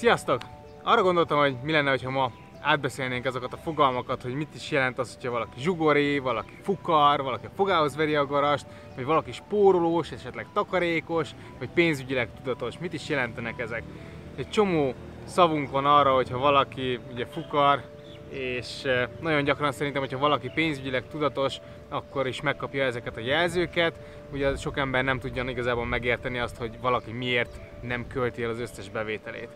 Sziasztok! Arra gondoltam, hogy mi lenne, ha ma átbeszélnénk azokat a fogalmakat, hogy mit is jelent az, hogyha valaki zsugori, valaki fukar, valaki a fogához veri a garast, vagy valaki spórolós, esetleg takarékos, vagy pénzügyileg tudatos. Mit is jelentenek ezek? Egy csomó szavunk van arra, hogyha valaki ugye fukar, és eh, nagyon gyakran szerintem, hogyha valaki pénzügyileg tudatos, akkor is megkapja ezeket a jelzőket. Ugye sok ember nem tudja igazából megérteni azt, hogy valaki miért nem költi el az összes bevételét.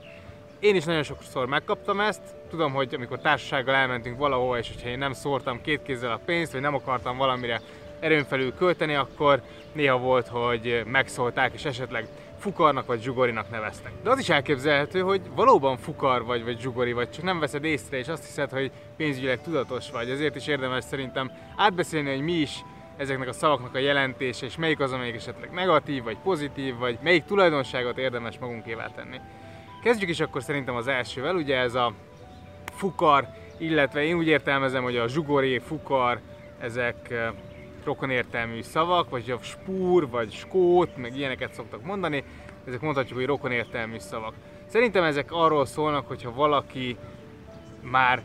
Én is nagyon sokszor megkaptam ezt, tudom, hogy amikor társasággal elmentünk valahova, és hogyha én nem szórtam két kézzel a pénzt, vagy nem akartam valamire erőn felül költeni, akkor néha volt, hogy megszólták, és esetleg fukarnak vagy zsugorinak neveztek. De az is elképzelhető, hogy valóban fukar vagy, vagy zsugori vagy, csak nem veszed észre, és azt hiszed, hogy pénzügyileg tudatos vagy. Ezért is érdemes szerintem átbeszélni, hogy mi is ezeknek a szavaknak a jelentése, és melyik az, amelyik esetleg negatív, vagy pozitív, vagy melyik tulajdonságot érdemes magunkévá tenni. Kezdjük is akkor szerintem az elsővel, ugye ez a fukar, illetve én úgy értelmezem, hogy a zsugori, fukar, ezek rokonértelmű szavak, vagy a spúr, vagy skót, meg ilyeneket szoktak mondani, ezek mondhatjuk, hogy rokonértelmű szavak. Szerintem ezek arról szólnak, hogyha valaki már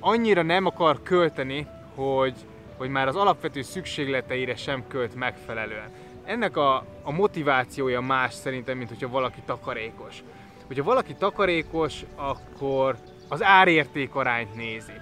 annyira nem akar költeni, hogy, hogy már az alapvető szükségleteire sem költ megfelelően. Ennek a, a motivációja más szerintem, mint hogyha valaki takarékos. Hogyha valaki takarékos, akkor az árérték arányt nézi.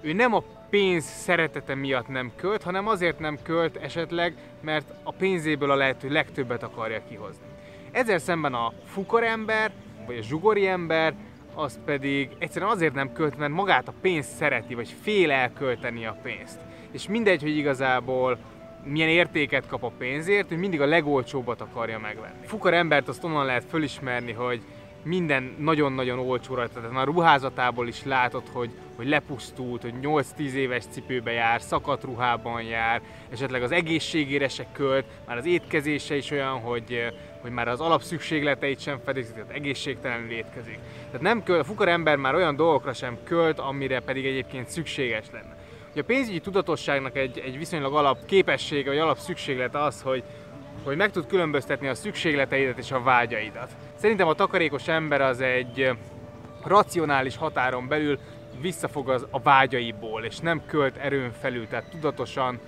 Ő nem a pénz szeretete miatt nem költ, hanem azért nem költ esetleg, mert a pénzéből a lehető legtöbbet akarja kihozni. Ezzel szemben a fukarember, vagy a zsugori ember, az pedig egyszerűen azért nem költ, mert magát a pénzt szereti, vagy fél elkölteni a pénzt. És mindegy, hogy igazából milyen értéket kap a pénzért, hogy mindig a legolcsóbbat akarja megvenni. Fukar embert azt onnan lehet fölismerni, hogy minden nagyon-nagyon olcsó rajta, tehát a ruházatából is látod, hogy, hogy lepusztult, hogy 8-10 éves cipőbe jár, szakadt ruhában jár, esetleg az egészségére se költ, már az étkezése is olyan, hogy, hogy már az alapszükségleteit sem fedezik, tehát egészségtelenül étkezik. Tehát nem költ, a fukar ember már olyan dolgokra sem költ, amire pedig egyébként szükséges lenne. Ugye a pénzügyi tudatosságnak egy, egy viszonylag alap képessége, vagy alap szükséglete az, hogy, hogy meg tud különböztetni a szükségleteidet és a vágyaidat. Szerintem a takarékos ember az egy racionális határon belül visszafog az, a vágyaiból, és nem költ erőn felül, tehát tudatosan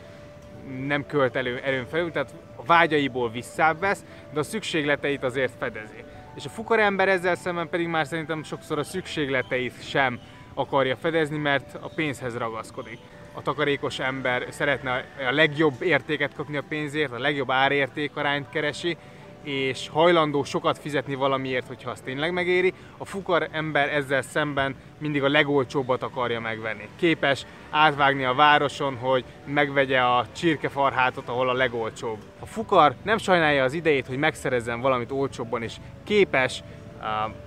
nem költ elő, erőn felül, tehát a vágyaiból visszavesz, de a szükségleteit azért fedezi. És a fukar ember ezzel szemben pedig már szerintem sokszor a szükségleteit sem akarja fedezni, mert a pénzhez ragaszkodik. A takarékos ember szeretne a legjobb értéket kapni a pénzért, a legjobb árértékarányt keresi, és hajlandó sokat fizetni valamiért, hogyha az tényleg megéri. A fukar ember ezzel szemben mindig a legolcsóbbat akarja megvenni. Képes átvágni a városon, hogy megvegye a csirkefarhátot, ahol a legolcsóbb. A fukar nem sajnálja az idejét, hogy megszerezzen valamit olcsóbban, és képes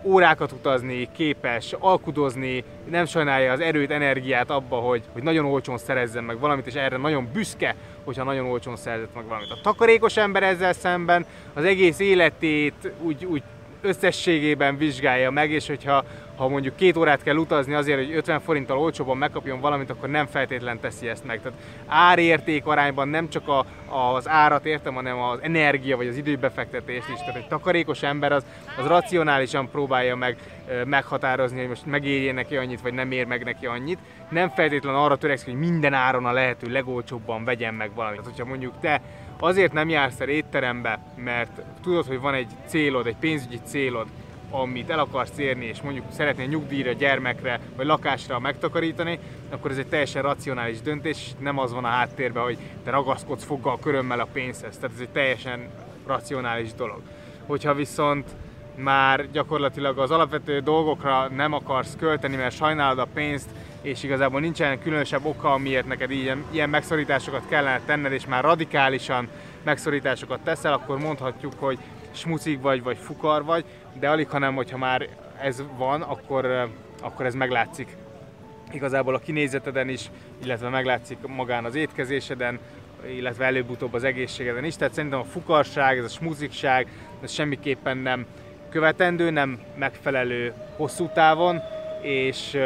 órákat utazni, képes alkudozni, nem sajnálja az erőt, energiát abba, hogy, hogy nagyon olcsón szerezzen meg valamit, és erre nagyon büszke, hogyha nagyon olcsón szerzett meg valamit. A takarékos ember ezzel szemben az egész életét úgy, úgy összességében vizsgálja meg, és hogyha ha mondjuk két órát kell utazni azért, hogy 50 forinttal olcsóban megkapjon valamit, akkor nem feltétlen teszi ezt meg. Tehát árérték arányban nem csak a, az árat értem, hanem az energia vagy az időbefektetést is. Tehát egy takarékos ember az, az racionálisan próbálja meg meghatározni, hogy most megérje neki annyit, vagy nem ér meg neki annyit. Nem feltétlenül arra törekszik, hogy minden áron a lehető legolcsóbban vegyen meg valamit. Tehát, hogyha mondjuk te azért nem jársz el étterembe, mert tudod, hogy van egy célod, egy pénzügyi célod, amit el akarsz érni, és mondjuk szeretnél nyugdíjra, gyermekre vagy lakásra megtakarítani, akkor ez egy teljesen racionális döntés, nem az van a háttérben, hogy te ragaszkodsz foggal körömmel a pénzhez. Tehát ez egy teljesen racionális dolog. Hogyha viszont már gyakorlatilag az alapvető dolgokra nem akarsz költeni, mert sajnálod a pénzt, és igazából nincsen különösebb oka, miért neked ilyen, ilyen megszorításokat kellene tenned, és már radikálisan megszorításokat teszel, akkor mondhatjuk, hogy smucik vagy, vagy fukar vagy, de alig, hanem hogyha már ez van, akkor, akkor ez meglátszik igazából a kinézeteden is, illetve meglátszik magán az étkezéseden, illetve előbb-utóbb az egészségeden is. Tehát szerintem a fukarság, ez a smuzikság, ez semmiképpen nem követendő, nem megfelelő hosszú távon, és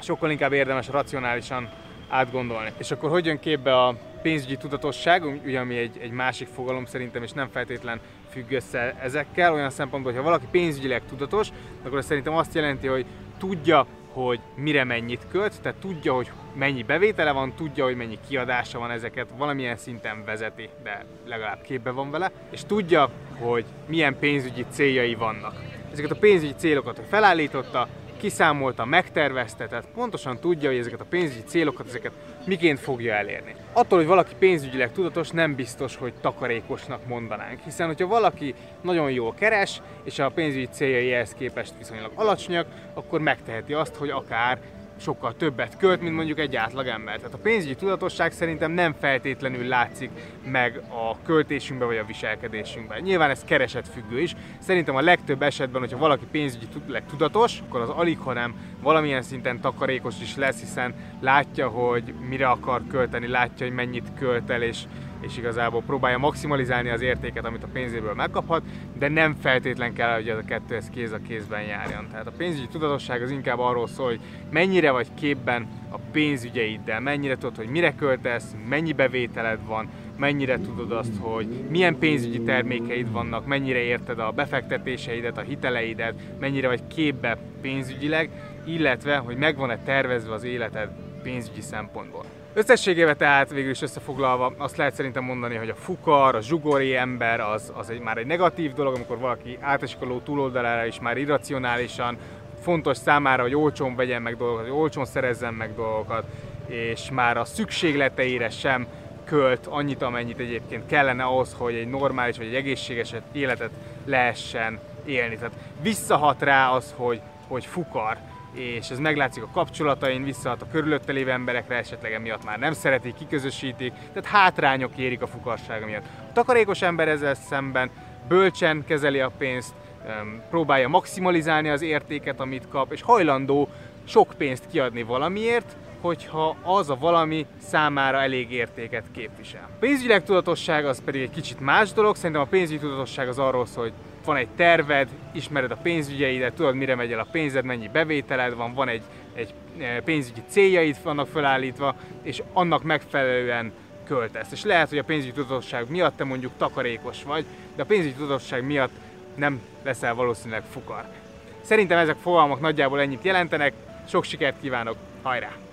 sokkal inkább érdemes racionálisan átgondolni. És akkor hogy jön képbe a pénzügyi tudatosság, ugye ami egy, egy másik fogalom szerintem, és nem feltétlen függ össze ezekkel, olyan szempontból, hogy ha valaki pénzügyileg tudatos, akkor szerintem azt jelenti, hogy tudja, hogy mire mennyit költ, tehát tudja, hogy mennyi bevétele van, tudja, hogy mennyi kiadása van ezeket, valamilyen szinten vezeti, de legalább képbe van vele, és tudja, hogy milyen pénzügyi céljai vannak. Ezeket a pénzügyi célokat felállította, kiszámolta, megtervezte, tehát pontosan tudja, hogy ezeket a pénzügyi célokat, ezeket miként fogja elérni. Attól, hogy valaki pénzügyileg tudatos, nem biztos, hogy takarékosnak mondanánk. Hiszen, hogyha valaki nagyon jól keres, és a pénzügyi céljai ehhez képest viszonylag alacsonyak, akkor megteheti azt, hogy akár sokkal többet költ, mint mondjuk egy átlag ember. Tehát a pénzügyi tudatosság szerintem nem feltétlenül látszik meg a költésünkben vagy a viselkedésünkben. Nyilván ez kereset függő is. Szerintem a legtöbb esetben, hogyha valaki pénzügyi tudatos, akkor az alig, hanem valamilyen szinten takarékos is lesz, hiszen látja, hogy mire akar költeni, látja, hogy mennyit költ el, és és igazából próbálja maximalizálni az értéket, amit a pénzéből megkaphat, de nem feltétlen kell, hogy ez a kettő ez kéz a kézben járjon. Tehát a pénzügyi tudatosság az inkább arról szól, hogy mennyire vagy képben a pénzügyeiddel, mennyire tudod, hogy mire költesz, mennyi bevételed van, mennyire tudod azt, hogy milyen pénzügyi termékeid vannak, mennyire érted a befektetéseidet, a hiteleidet, mennyire vagy képbe pénzügyileg, illetve, hogy megvan-e tervezve az életed pénzügyi szempontból. Összességében tehát végül is összefoglalva azt lehet szerintem mondani, hogy a fukar, a zsugori ember az, az egy, már egy negatív dolog, amikor valaki átesik a ló túloldalára is már irracionálisan, fontos számára, hogy olcsón vegyen meg dolgokat, hogy olcsón szerezzen meg dolgokat, és már a szükségleteire sem költ annyit, amennyit egyébként kellene ahhoz, hogy egy normális vagy egy egészséges életet lehessen élni. Tehát visszahat rá az, hogy, hogy fukar és ez meglátszik a kapcsolatain, visszahat a körülötte lévő emberekre, esetleg emiatt már nem szeretik, kiközösítik, tehát hátrányok érik a fukarsága miatt. A takarékos ember ezzel szemben bölcsen kezeli a pénzt, próbálja maximalizálni az értéket, amit kap, és hajlandó sok pénzt kiadni valamiért, hogyha az a valami számára elég értéket képvisel. A pénzügyileg tudatosság az pedig egy kicsit más dolog, szerintem a pénzügyi tudatosság az arról szól, hogy van egy terved, ismered a pénzügyeidet, tudod mire megy el a pénzed, mennyi bevételed van, van egy, egy eh, pénzügyi céljaid vannak felállítva, és annak megfelelően költesz. És lehet, hogy a pénzügyi tudatosság miatt te mondjuk takarékos vagy, de a pénzügyi tudatosság miatt nem leszel valószínűleg fukar. Szerintem ezek fogalmak nagyjából ennyit jelentenek, sok sikert kívánok, hajrá!